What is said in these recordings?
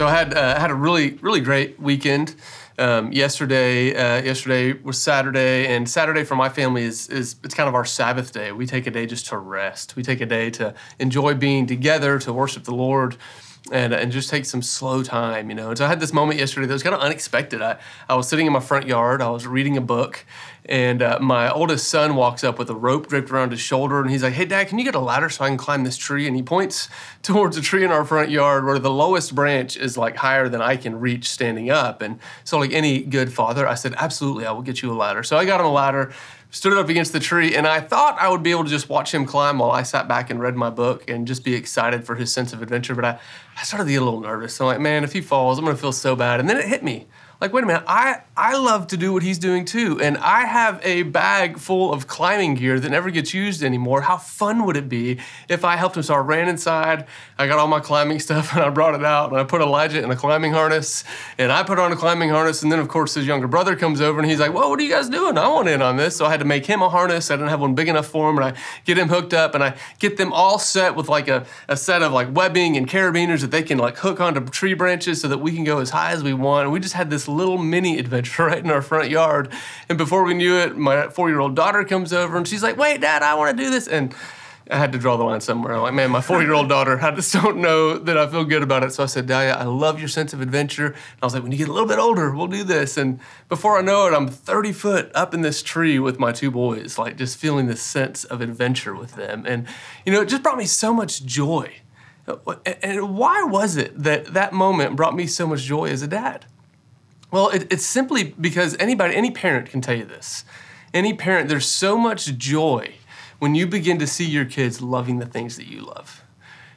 So I had uh, had a really really great weekend. Um, yesterday, uh, yesterday was Saturday, and Saturday for my family is is it's kind of our Sabbath day. We take a day just to rest. We take a day to enjoy being together, to worship the Lord and and just take some slow time, you know. And so I had this moment yesterday that was kind of unexpected. I, I was sitting in my front yard, I was reading a book, and uh, my oldest son walks up with a rope draped around his shoulder, and he's like, "Hey, Dad, can you get a ladder so I can climb this tree?" And he points towards a tree in our front yard where the lowest branch is like higher than I can reach standing up. And so, like any good father, I said, "Absolutely, I will get you a ladder." So I got him a ladder stood up against the tree, and I thought I would be able to just watch him climb while I sat back and read my book and just be excited for his sense of adventure. But I, I started to get a little nervous. I'm like, man, if he falls, I'm gonna feel so bad. And then it hit me like, wait a minute, I, I love to do what he's doing too. And I have a bag full of climbing gear that never gets used anymore. How fun would it be if I helped him? So I ran inside, I got all my climbing stuff, and I brought it out, and I put Elijah in a climbing harness, and I put on a climbing harness. And then, of course, his younger brother comes over and he's like, Whoa, what are you guys doing? I want in on this. So I had to make him a harness. I didn't have one big enough for him, and I get him hooked up, and I get them all set with like a, a set of like webbing and carabiners that they can like hook onto tree branches so that we can go as high as we want. And we just had this little mini adventure right in our front yard. And before we knew it, my four year old daughter comes over and she's like, Wait, Dad, I want to do this. And I had to draw the line somewhere. I'm like, man, my four year old daughter, I just don't know that I feel good about it. So I said, Dahlia, I love your sense of adventure. And I was like, when you get a little bit older, we'll do this. And before I know it, I'm 30 foot up in this tree with my two boys, like just feeling this sense of adventure with them. And, you know, it just brought me so much joy. Uh, and why was it that that moment brought me so much joy as a dad? Well, it, it's simply because anybody, any parent can tell you this. Any parent, there's so much joy when you begin to see your kids loving the things that you love.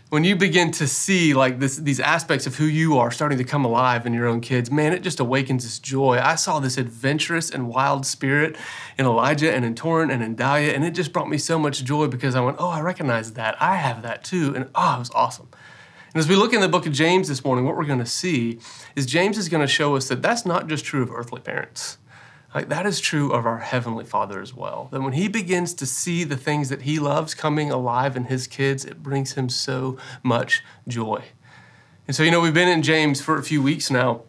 When you begin to see like this, these aspects of who you are starting to come alive in your own kids, man, it just awakens this joy. I saw this adventurous and wild spirit in Elijah and in Torrent and in Dahlia, and it just brought me so much joy because I went, oh, I recognize that. I have that too. And oh, it was awesome. And as we look in the book of James this morning, what we're going to see is James is going to show us that that's not just true of earthly parents. Like that is true of our heavenly Father as well. That when he begins to see the things that he loves coming alive in his kids, it brings him so much joy. And so, you know, we've been in James for a few weeks now.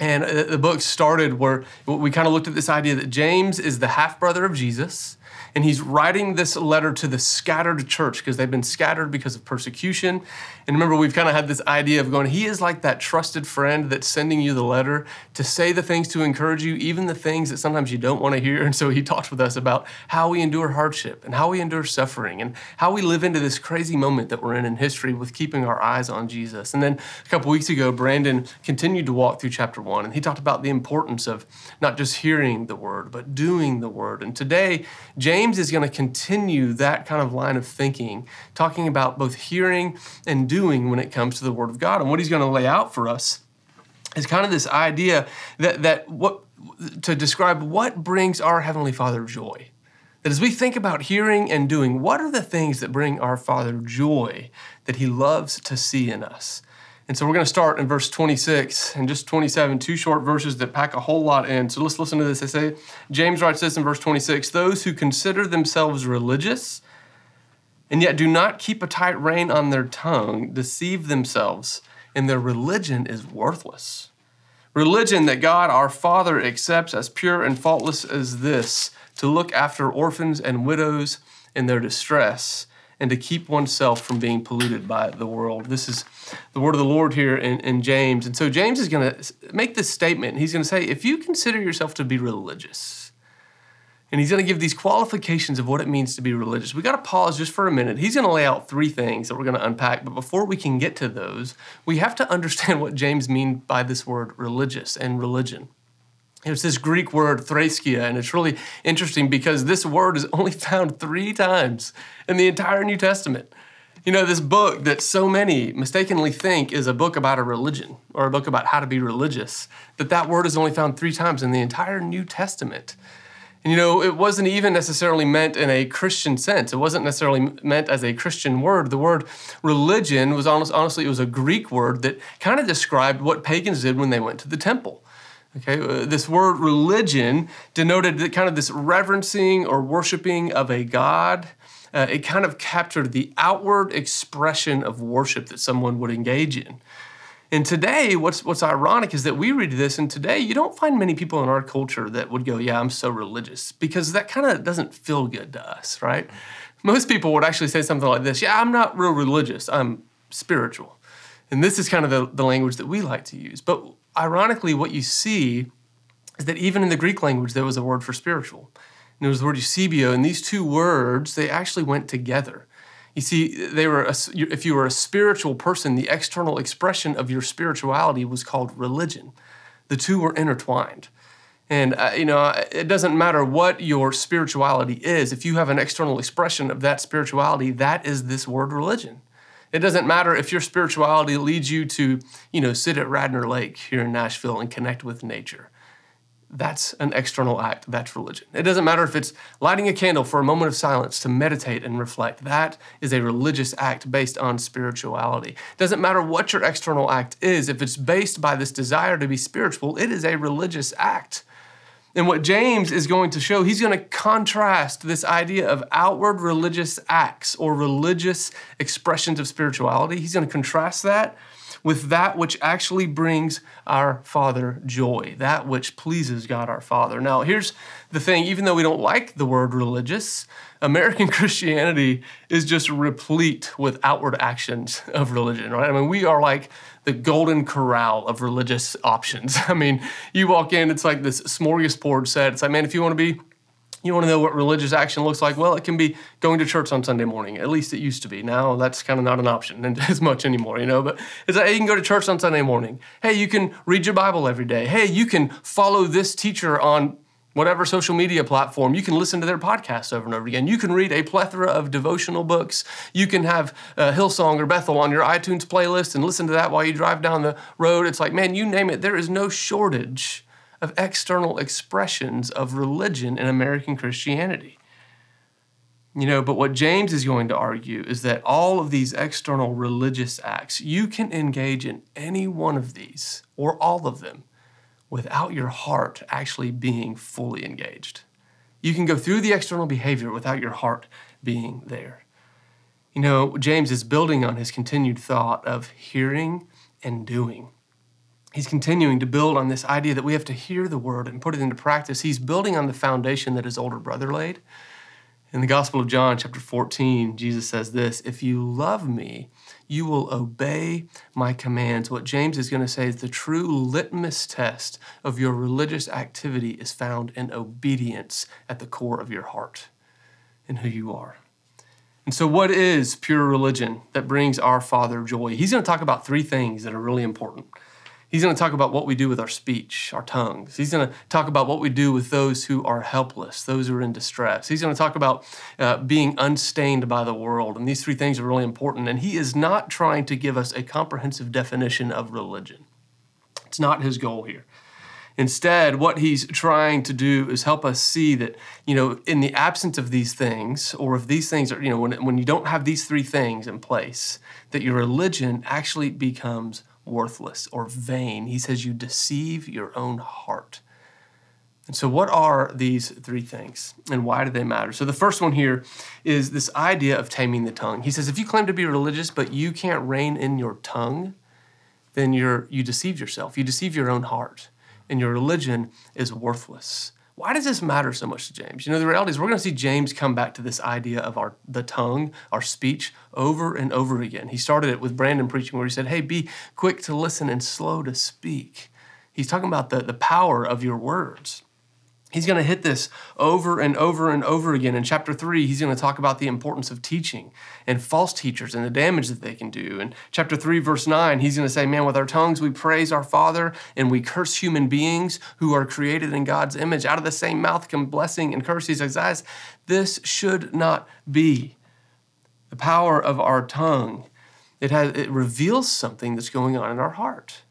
And uh, the book started where we kind of looked at this idea that James is the half brother of Jesus and he's writing this letter to the scattered church because they've been scattered because of persecution. And remember, we've kind of had this idea of going, he is like that trusted friend that's sending you the letter to say the things to encourage you, even the things that sometimes you don't want to hear. And so he talks with us about how we endure hardship and how we endure suffering and how we live into this crazy moment that we're in in history with keeping our eyes on Jesus. And then a couple weeks ago, Brandon continued to walk through chapter one, and he talked about the importance of not just hearing the word, but doing the word. And today, James James is going to continue that kind of line of thinking, talking about both hearing and doing when it comes to the Word of God. And what he's going to lay out for us is kind of this idea that, that what to describe what brings our Heavenly Father joy. That as we think about hearing and doing, what are the things that bring our Father joy that He loves to see in us? And so we're going to start in verse 26 and just 27, two short verses that pack a whole lot in. So let's listen to this. They say, James writes this in verse 26 Those who consider themselves religious and yet do not keep a tight rein on their tongue deceive themselves, and their religion is worthless. Religion that God our Father accepts as pure and faultless as this to look after orphans and widows in their distress and to keep oneself from being polluted by the world. This is the word of the Lord here in, in James. And so James is going to make this statement. He's going to say, if you consider yourself to be religious, and he's going to give these qualifications of what it means to be religious. We got to pause just for a minute. He's going to lay out three things that we're going to unpack, but before we can get to those, we have to understand what James means by this word religious and religion. It's this Greek word, threskia, and it's really interesting because this word is only found three times in the entire New Testament. You know, this book that so many mistakenly think is a book about a religion or a book about how to be religious, that that word is only found three times in the entire New Testament. And you know, it wasn't even necessarily meant in a Christian sense. It wasn't necessarily meant as a Christian word. The word religion was honest, honestly, it was a Greek word that kind of described what pagans did when they went to the temple. Okay, uh, this word religion denoted kind of this reverencing or worshiping of a god. Uh, it kind of captured the outward expression of worship that someone would engage in. And today, what's what's ironic is that we read this, and today you don't find many people in our culture that would go, "Yeah, I'm so religious," because that kind of doesn't feel good to us, right? Most people would actually say something like this: "Yeah, I'm not real religious. I'm spiritual," and this is kind of the, the language that we like to use. But ironically, what you see is that even in the Greek language, there was a word for spiritual, and there was the word eusebeia, and these two words they actually went together. You see, they were a, if you were a spiritual person, the external expression of your spirituality was called religion. The two were intertwined. And uh, you know, it doesn't matter what your spirituality is. If you have an external expression of that spirituality, that is this word religion. It doesn't matter if your spirituality leads you to, you know, sit at Radnor Lake here in Nashville and connect with nature that's an external act. That's religion. It doesn't matter if it's lighting a candle for a moment of silence to meditate and reflect. That is a religious act based on spirituality. It doesn't matter what your external act is. If it's based by this desire to be spiritual, it is a religious act. And what James is going to show, he's going to contrast this idea of outward religious acts or religious expressions of spirituality. He's going to contrast that with that which actually brings our Father joy, that which pleases God our Father. Now, here's the thing even though we don't like the word religious, American Christianity is just replete with outward actions of religion, right? I mean, we are like the golden corral of religious options. I mean, you walk in, it's like this smorgasbord set. It's like, man, if you want to be you want to know what religious action looks like? Well, it can be going to church on Sunday morning. At least it used to be. Now that's kind of not an option as much anymore, you know. But it's like, hey, you can go to church on Sunday morning. Hey, you can read your Bible every day. Hey, you can follow this teacher on whatever social media platform. You can listen to their podcasts over and over again. You can read a plethora of devotional books. You can have uh, Hillsong or Bethel on your iTunes playlist and listen to that while you drive down the road. It's like, man, you name it, there is no shortage of external expressions of religion in American Christianity. You know, but what James is going to argue is that all of these external religious acts, you can engage in any one of these or all of them without your heart actually being fully engaged. You can go through the external behavior without your heart being there. You know, James is building on his continued thought of hearing and doing he's continuing to build on this idea that we have to hear the word and put it into practice. He's building on the foundation that his older brother laid. In the Gospel of John, chapter 14, Jesus says this If you love me, you will obey my commands. What James is going to say is the true litmus test of your religious activity is found in obedience at the core of your heart and who you are. And so, what is pure religion that brings our Father joy? He's going to talk about three things that are really important. He's going to talk about what we do with our speech, our tongues. He's going to talk about what we do with those who are helpless, those who are in distress. He's going to talk about uh, being unstained by the world. And these three things are really important. And he is not trying to give us a comprehensive definition of religion, it's not his goal here. Instead, what he's trying to do is help us see that, you know, in the absence of these things, or if these things are, you know, when, when you don't have these three things in place, that your religion actually becomes worthless or vain. He says you deceive your own heart. And so, what are these three things and why do they matter? So, the first one here is this idea of taming the tongue. He says, if you claim to be religious, but you can't rein in your tongue, then you're, you deceive yourself. You deceive your own heart, and your religion is worthless. Why does this matter so much to James? You know, the reality is we're going to see James come back to this idea of our the tongue, our speech, over and over again. He started it with Brandon preaching where he said, Hey, be quick to listen and slow to speak. He's talking about the, the power of your words. He's going to hit this over and over and over again. In chapter three, he's going to talk about the importance of teaching and false teachers and the damage that they can do. In chapter three, verse nine, he's going to say, Man, with our tongues we praise our Father and we curse human beings who are created in God's image. Out of the same mouth come blessing and curse. He says, This should not be. The power of our tongue, it, has, it reveals something that's going on in our heart.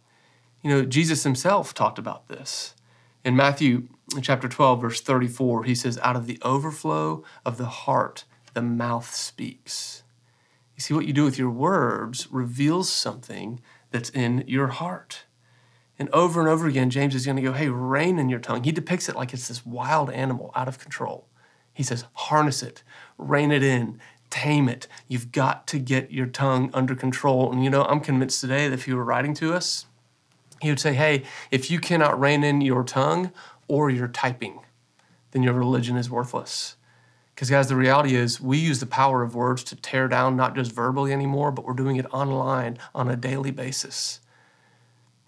You know, Jesus himself talked about this. In Matthew in chapter 12, verse 34, he says, Out of the overflow of the heart, the mouth speaks. You see, what you do with your words reveals something that's in your heart. And over and over again, James is going to go, Hey, rein in your tongue. He depicts it like it's this wild animal out of control. He says, Harness it, rein it in, tame it. You've got to get your tongue under control. And you know, I'm convinced today that if he were writing to us, he would say, hey, if you cannot rein in your tongue or you're typing, then your religion is worthless. Because, guys, the reality is we use the power of words to tear down, not just verbally anymore, but we're doing it online on a daily basis.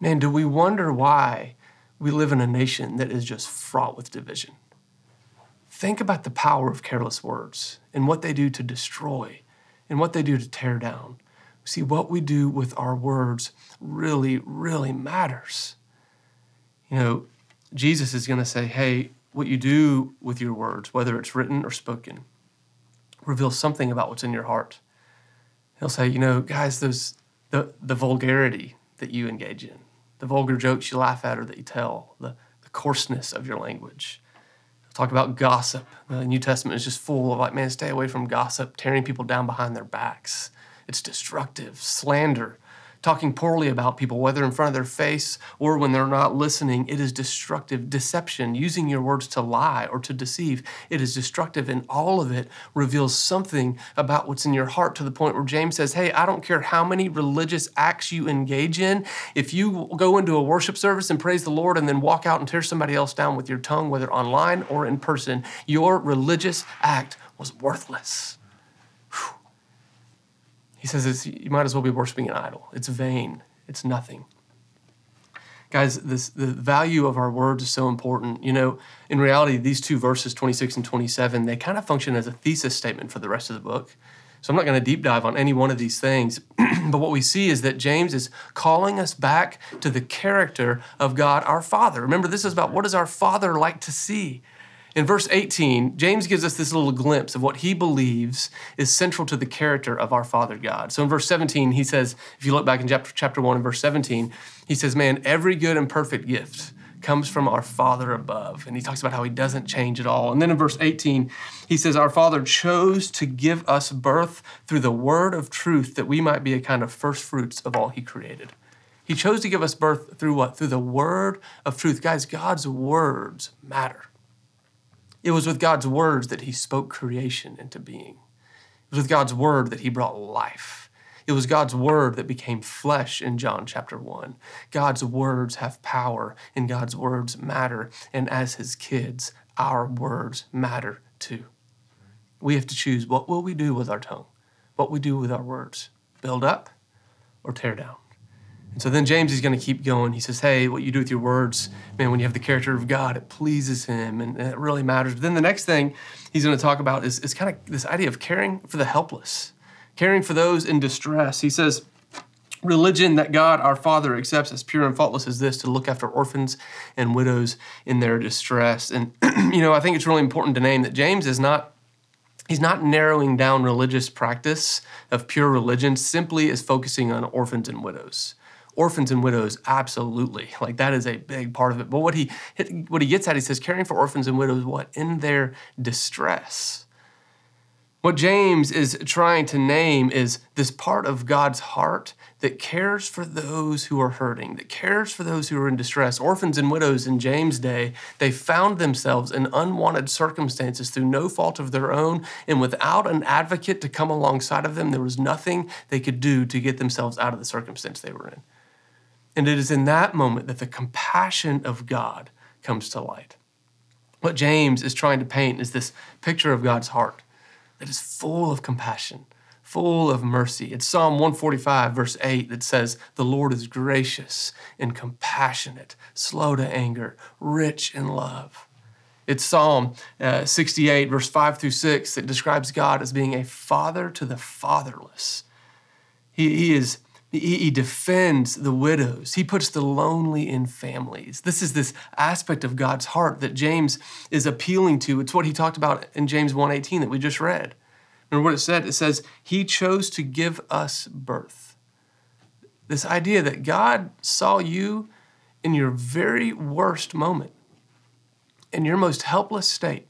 Man, do we wonder why we live in a nation that is just fraught with division? Think about the power of careless words and what they do to destroy and what they do to tear down. See, what we do with our words really, really matters. You know, Jesus is going to say, hey, what you do with your words, whether it's written or spoken, reveals something about what's in your heart. He'll say, you know, guys, those the, the vulgarity that you engage in, the vulgar jokes you laugh at or that you tell, the, the coarseness of your language. He'll talk about gossip. The New Testament is just full of like, man, stay away from gossip, tearing people down behind their backs. It's destructive, slander, talking poorly about people, whether in front of their face or when they're not listening. It is destructive. Deception, using your words to lie or to deceive, it is destructive. And all of it reveals something about what's in your heart to the point where James says, Hey, I don't care how many religious acts you engage in. If you go into a worship service and praise the Lord and then walk out and tear somebody else down with your tongue, whether online or in person, your religious act was worthless. He says you might as well be worshiping an idol. It's vain. It's nothing. Guys, this, the value of our words is so important. You know, in reality, these two verses, 26 and 27, they kind of function as a thesis statement for the rest of the book. So I'm not going to deep dive on any one of these things. but what we see is that James is calling us back to the character of God our Father. Remember, this is about what does our Father like to see? In verse 18, James gives us this little glimpse of what he believes is central to the character of our Father God. So in verse 17, he says, if you look back in chapter, chapter 1 and verse 17, he says, Man, every good and perfect gift comes from our Father above. And he talks about how he doesn't change at all. And then in verse 18, he says, Our Father chose to give us birth through the word of truth that we might be a kind of first fruits of all he created. He chose to give us birth through what? Through the word of truth. Guys, God's words matter. It was with God's words that he spoke creation into being. It was with God's word that he brought life. It was God's word that became flesh in John chapter 1. God's words have power and God's words matter. And as his kids, our words matter too. We have to choose what will we do with our tongue? What we do with our words? Build up or tear down? And so then James is going to keep going. He says, Hey, what you do with your words, man, when you have the character of God, it pleases him and it really matters. But then the next thing he's going to talk about is, is kind of this idea of caring for the helpless, caring for those in distress. He says, Religion that God our Father accepts as pure and faultless is this to look after orphans and widows in their distress. And, you know, I think it's really important to name that James is not he's not narrowing down religious practice of pure religion simply as focusing on orphans and widows orphans and widows absolutely like that is a big part of it but what he what he gets at he says caring for orphans and widows what in their distress what James is trying to name is this part of God's heart that cares for those who are hurting, that cares for those who are in distress. Orphans and widows in James' day, they found themselves in unwanted circumstances through no fault of their own, and without an advocate to come alongside of them, there was nothing they could do to get themselves out of the circumstance they were in. And it is in that moment that the compassion of God comes to light. What James is trying to paint is this picture of God's heart that is full of compassion, full of mercy. It's Psalm 145, verse 8, that says, The Lord is gracious and compassionate, slow to anger, rich in love. It's Psalm uh, 68, verse 5 through 6, that describes God as being a father to the fatherless. He, he is he, defends the widows. He puts the lonely in families. This is this aspect of God's heart that James is appealing to. It's what he talked about in James 1:18 that we just read. Remember what it said? It says, He chose to give us birth. This idea that God saw you in your very worst moment, in your most helpless state,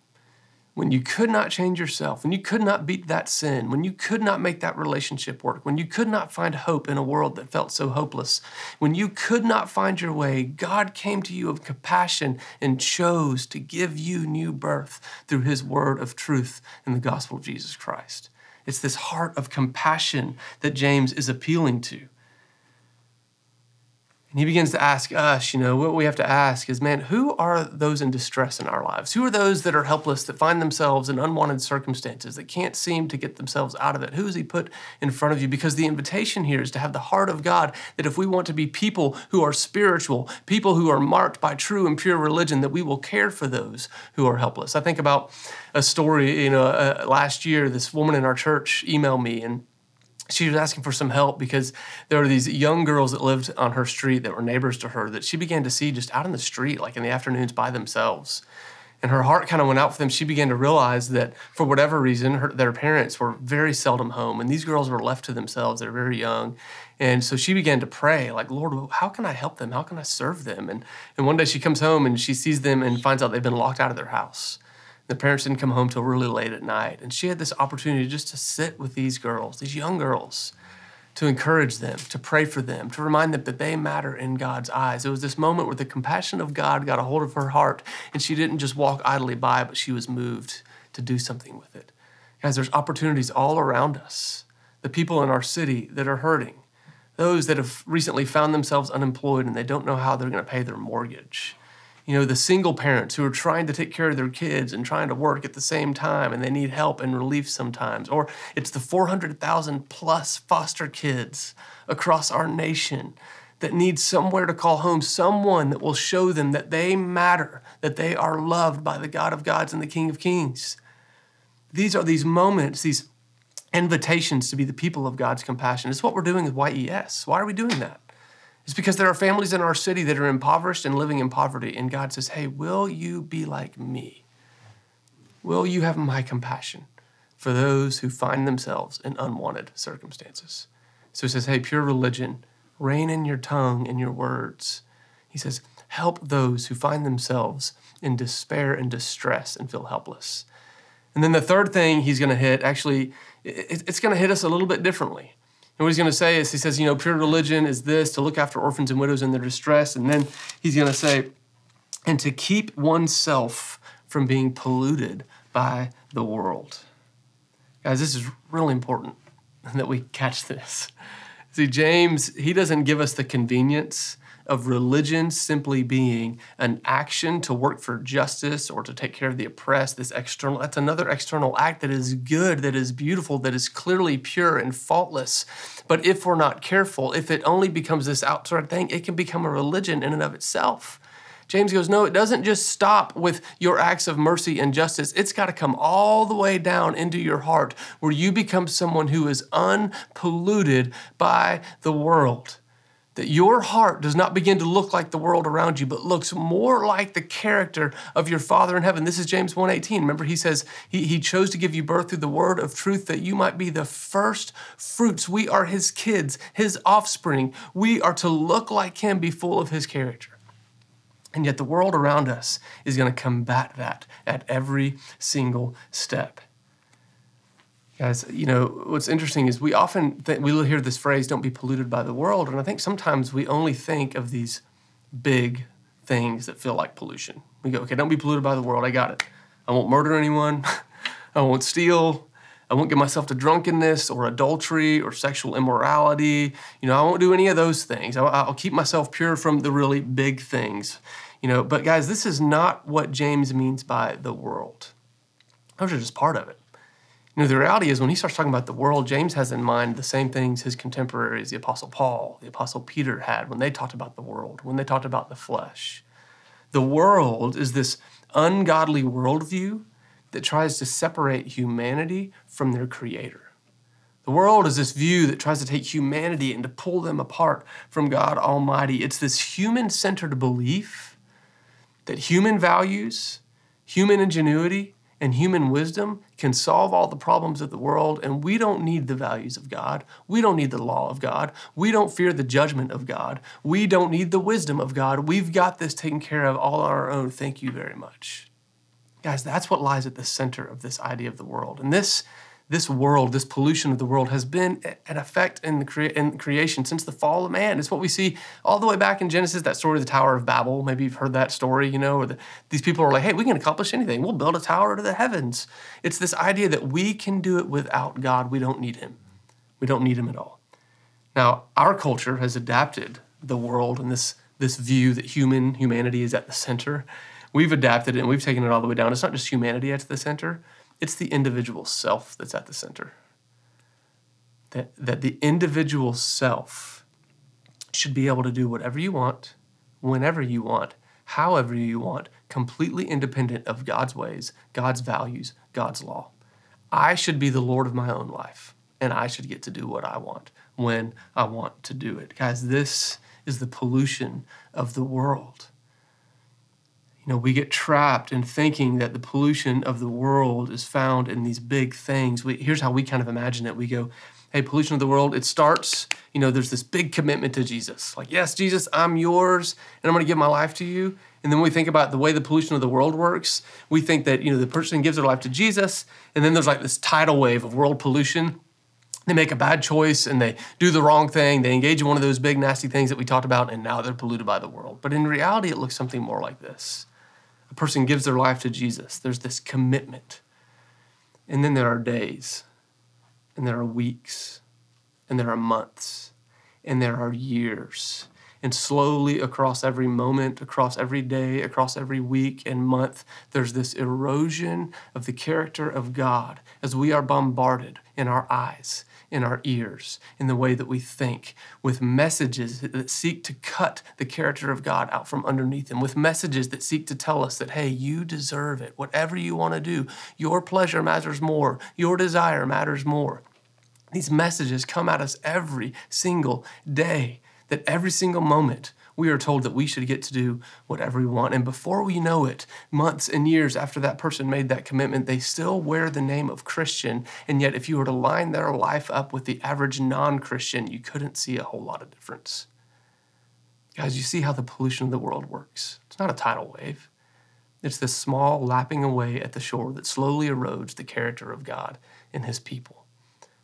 when you could not change yourself, when you could not beat that sin, when you could not make that relationship work, when you could not find hope in a world that felt so hopeless, when you could not find your way, God came to you of compassion and chose to give you new birth through his word of truth in the gospel of Jesus Christ. It's this heart of compassion that James is appealing to. And he begins to ask us, you know, what we have to ask is, man, who are those in distress in our lives? Who are those that are helpless, that find themselves in unwanted circumstances, that can't seem to get themselves out of it? Who has he put in front of you? Because the invitation here is to have the heart of God, that if we want to be people who are spiritual, people who are marked by true and pure religion, that we will care for those who are helpless. I think about a story, you know, uh, last year, this woman in our church emailed me and she was asking for some help because there were these young girls that lived on her street that were neighbors to her that she began to see just out in the street, like in the afternoons by themselves. And her heart kind of went out for them. She began to realize that for whatever reason, her, their parents were very seldom home, and these girls were left to themselves. They're very young. And so she began to pray, like, Lord, how can I help them? How can I serve them? And, and one day she comes home and she sees them and finds out they've been locked out of their house. The parents didn't come home till really late at night. And she had this opportunity just to sit with these girls, these young girls, to encourage them, to pray for them, to remind them that they matter in God's eyes. It was this moment where the compassion of God got a hold of her heart, and she didn't just walk idly by, but she was moved to do something with it. Guys, there's opportunities all around us. The people in our city that are hurting, those that have recently found themselves unemployed and they don't know how they're going to pay their mortgage you know, the single parents who are trying to take care of their kids and trying to work at the same time and they need help and relief sometimes. Or it's the 400,000 plus foster kids across our nation that need somewhere to call home, someone that will show them that they matter, that they are loved by the God of gods and the King of kings. These are these moments, these invitations to be the people of God's compassion. It's what we're doing with YES. Why are we doing that? It's because there are families in our city that are impoverished and living in poverty. And God says, Hey, will you be like me? Will you have my compassion for those who find themselves in unwanted circumstances? So he says, Hey, pure religion, rein in your tongue and your words. He says, Help those who find themselves in despair and distress and feel helpless. And then the third thing he's going to hit, actually, it's going to hit us a little bit differently. And what he's going to say is, he says, you know, pure religion is this to look after orphans and widows in their distress. And then he's going to say, and to keep oneself from being polluted by the world. Guys, this is really important that we catch this. See, James, he doesn't give us the convenience of religion simply being an action to work for justice or to take care of the oppressed, this external, that's another external act that is good, that is beautiful, that is clearly pure and faultless. But if we're not careful, if it only becomes this outside thing, it can become a religion in and of itself. James goes, No, it doesn't just stop with your acts of mercy and justice. It's got to come all the way down into your heart where you become someone who is unpolluted by the world that your heart does not begin to look like the world around you but looks more like the character of your father in heaven. This is james 1.18 remember he says he, he chose to give you birth through the word of truth that you might be the first fruits. We are his kids his offspring. We are to look like him be full of his character. And yet the world around us is going to combat that at every single step Guys, you know, what's interesting is we often th- we will hear this phrase, don't be polluted by the world. And I think sometimes we only think of these big things that feel like pollution. We go, okay, don't be polluted by the world. I got it. I won't murder anyone. I won't steal. I won't get myself to drunkenness or adultery or sexual immorality. You know, I won't do any of those things. I'll, I'll keep myself pure from the really big things. You know, but guys, this is not what James means by the world. Those are just part of it. You know, the reality is when he starts talking about the world, James has in mind the same things his contemporaries, the Apostle Paul, the Apostle Peter had when they talked about the world, when they talked about the flesh. The world is this ungodly worldview that tries to separate humanity from their creator. The world is this view that tries to take humanity and to pull them apart from God Almighty. It's this human centered belief that human values, human ingenuity, and human wisdom can solve all the problems of the world, and we don't need the values of God. We don't need the law of God. We don't fear the judgment of God. We don't need the wisdom of God. We've got this taken care of all on our own. Thank you very much. Guys, that's what lies at the center of this idea of the world. And this, this world, this pollution of the world, has been an effect in the crea- in creation since the fall of man. It's what we see all the way back in Genesis, that story of the Tower of Babel. Maybe you've heard that story, you know, the, these people are like, hey, we can accomplish anything. We'll build a tower to the heavens. It's this idea that we can do it without God. We don't need Him. We don't need Him at all. Now, our culture has adapted the world and this, this view that human humanity is at the center. We've adapted it and we've taken it all the way down. It's not just humanity at the center it's the individual self that's at the center. That, that the individual self should be able to do whatever you want, whenever you want, however you want, completely independent of God's ways, God's values, God's law. I should be the Lord of my own life, and I should get to do what I want when I want to do it. Guys, this is the pollution of the world you know, we get trapped in thinking that the pollution of the world is found in these big things. We, here's how we kind of imagine it. We go, hey, pollution of the world, it starts, you know, there's this big commitment to Jesus. Like, yes, Jesus, I'm yours, and I'm going to give my life to you. And then we think about the way the pollution of the world works. We think that, you know, the person gives their life to Jesus, and then there's like this tidal wave of world pollution. They make a bad choice and they do the wrong thing. They engage in one of those big, nasty things that we talked about, and now they're polluted by the world. But in reality, it looks something more like this a person gives their life to Jesus, there's this commitment. And then there are days, and there are weeks, and there are months, and there are years. And slowly across every moment, across every day, across every week and month, there's this erosion of the character of God as we are bombarded in our eyes in our ears, in the way that we think, with messages that seek to cut the character of God out from underneath Him, with messages that seek to tell us that, hey, you deserve it. Whatever you want to do, your pleasure matters more, your desire matters more. These messages come at us every single day, that every single moment we are told that we should get to do whatever we want. And before we know it, months and years after that person made that commitment, they still wear the name of Christian. And yet, if you were to line their life up with the average non Christian, you couldn't see a whole lot of difference. Guys, you see how the pollution of the world works. It's not a tidal wave. It's this small lapping away at the shore that slowly erodes the character of God and his people.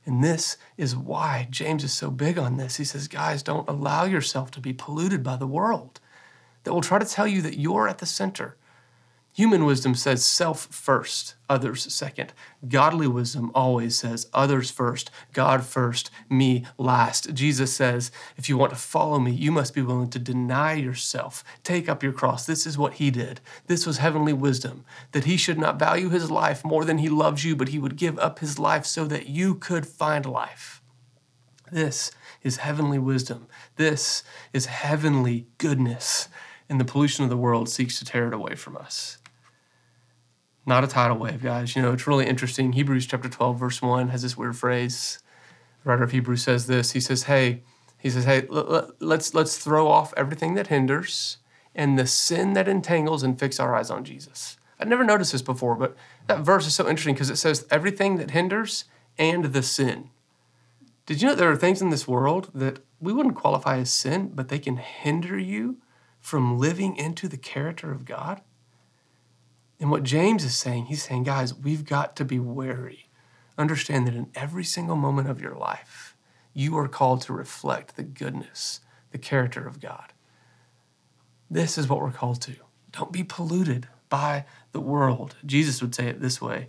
And this is why James is so big on this. He says, guys, don't allow yourself to be polluted by the world that will try to tell you that you're at the center Human wisdom says self first, others second. Godly wisdom always says others first, God first, me last. Jesus says, if you want to follow me, you must be willing to deny yourself, take up your cross. This is what he did. This was heavenly wisdom, that he should not value his life more than he loves you, but he would give up his life so that you could find life. This is heavenly wisdom. This is heavenly goodness. And the pollution of the world seeks to tear it away from us not a tidal wave, guys. You know, it's really interesting. Hebrews chapter 12, verse 1 has this weird phrase. The writer of Hebrews says this. He says, Hey, he says, Hey, let's let's throw off everything that hinders and the sin that entangles and fix our eyes on Jesus. I'd never noticed this before, but that verse is so interesting because it says everything that hinders and the sin. Did you know there are things in this world that we wouldn't qualify as sin, but they can hinder you from living into the character of God? And what James is saying, he's saying, guys, we've got to be wary. Understand that in every single moment of your life, you are called to reflect the goodness, the character of God. This is what we're called to. Don't be polluted by the world. Jesus would say it this way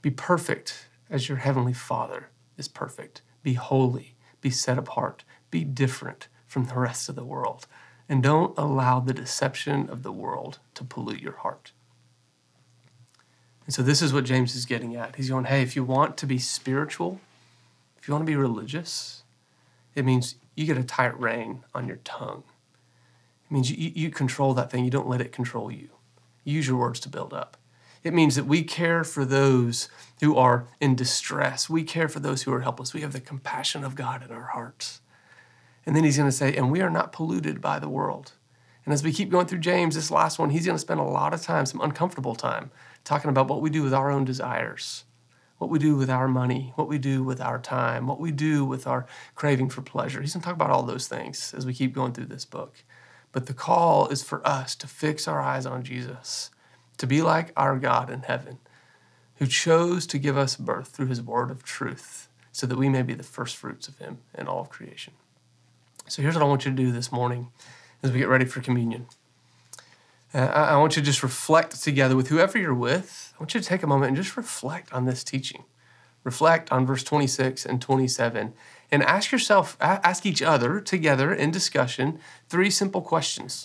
Be perfect as your heavenly Father is perfect. Be holy, be set apart, be different from the rest of the world. And don't allow the deception of the world to pollute your heart. And so this is what James is getting at. He's going, hey, if you want to be spiritual, if you want to be religious, it means you get a tight rein on your tongue. It means you, you control that thing, you don't let it control you. you use your words to build up. It means that we care for those who are in distress. We care for those who are helpless. We have the compassion of God in our hearts. And then he's going to say, and we are not polluted by the world. And as we keep going through James, this last one, he's going to spend a lot of time, some uncomfortable time, talking about what we do with our own desires, what we do with our money, what we do with our time, what we do with our craving for pleasure. He's going to talk about all those things as we keep going through this book. But the call is for us to fix our eyes on Jesus, to be like our God in heaven, who chose to give us birth through his word of truth so that we may be the first fruits of him in all of creation. So here's what I want you to do this morning as we get ready for communion. Uh, I want you to just reflect together with whoever you're with. I want you to take a moment and just reflect on this teaching. Reflect on verse 26 and 27 and ask yourself, ask each other together in discussion three simple questions.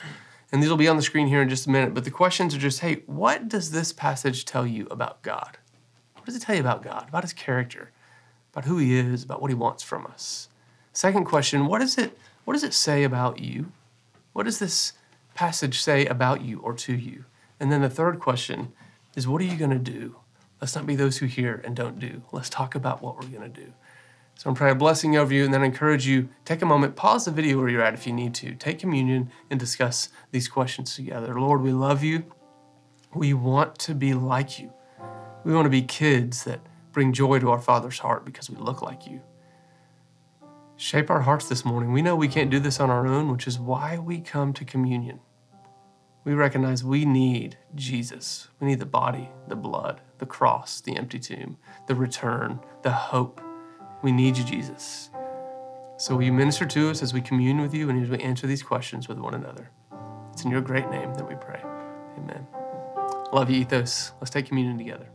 And these will be on the screen here in just a minute. But the questions are just hey, what does this passage tell you about God? What does it tell you about God, about his character, about who he is, about what he wants from us? Second question, what does it, what does it say about you? What does this passage say about you or to you? And then the third question is, what are you going to do? Let's not be those who hear and don't do. Let's talk about what we're going to do. So I'm praying a blessing over you and then I encourage you, take a moment, pause the video where you're at if you need to. Take communion and discuss these questions together. Lord, we love you. We want to be like you. We want to be kids that bring joy to our Father's heart because we look like you. Shape our hearts this morning. We know we can't do this on our own, which is why we come to communion. We recognize we need Jesus. We need the body, the blood, the cross, the empty tomb, the return, the hope we need you, Jesus. So will you minister to us as we commune with you and as we answer these questions with one another? It's in your great name that we pray. Amen. Love you, Ethos. Let's take communion together.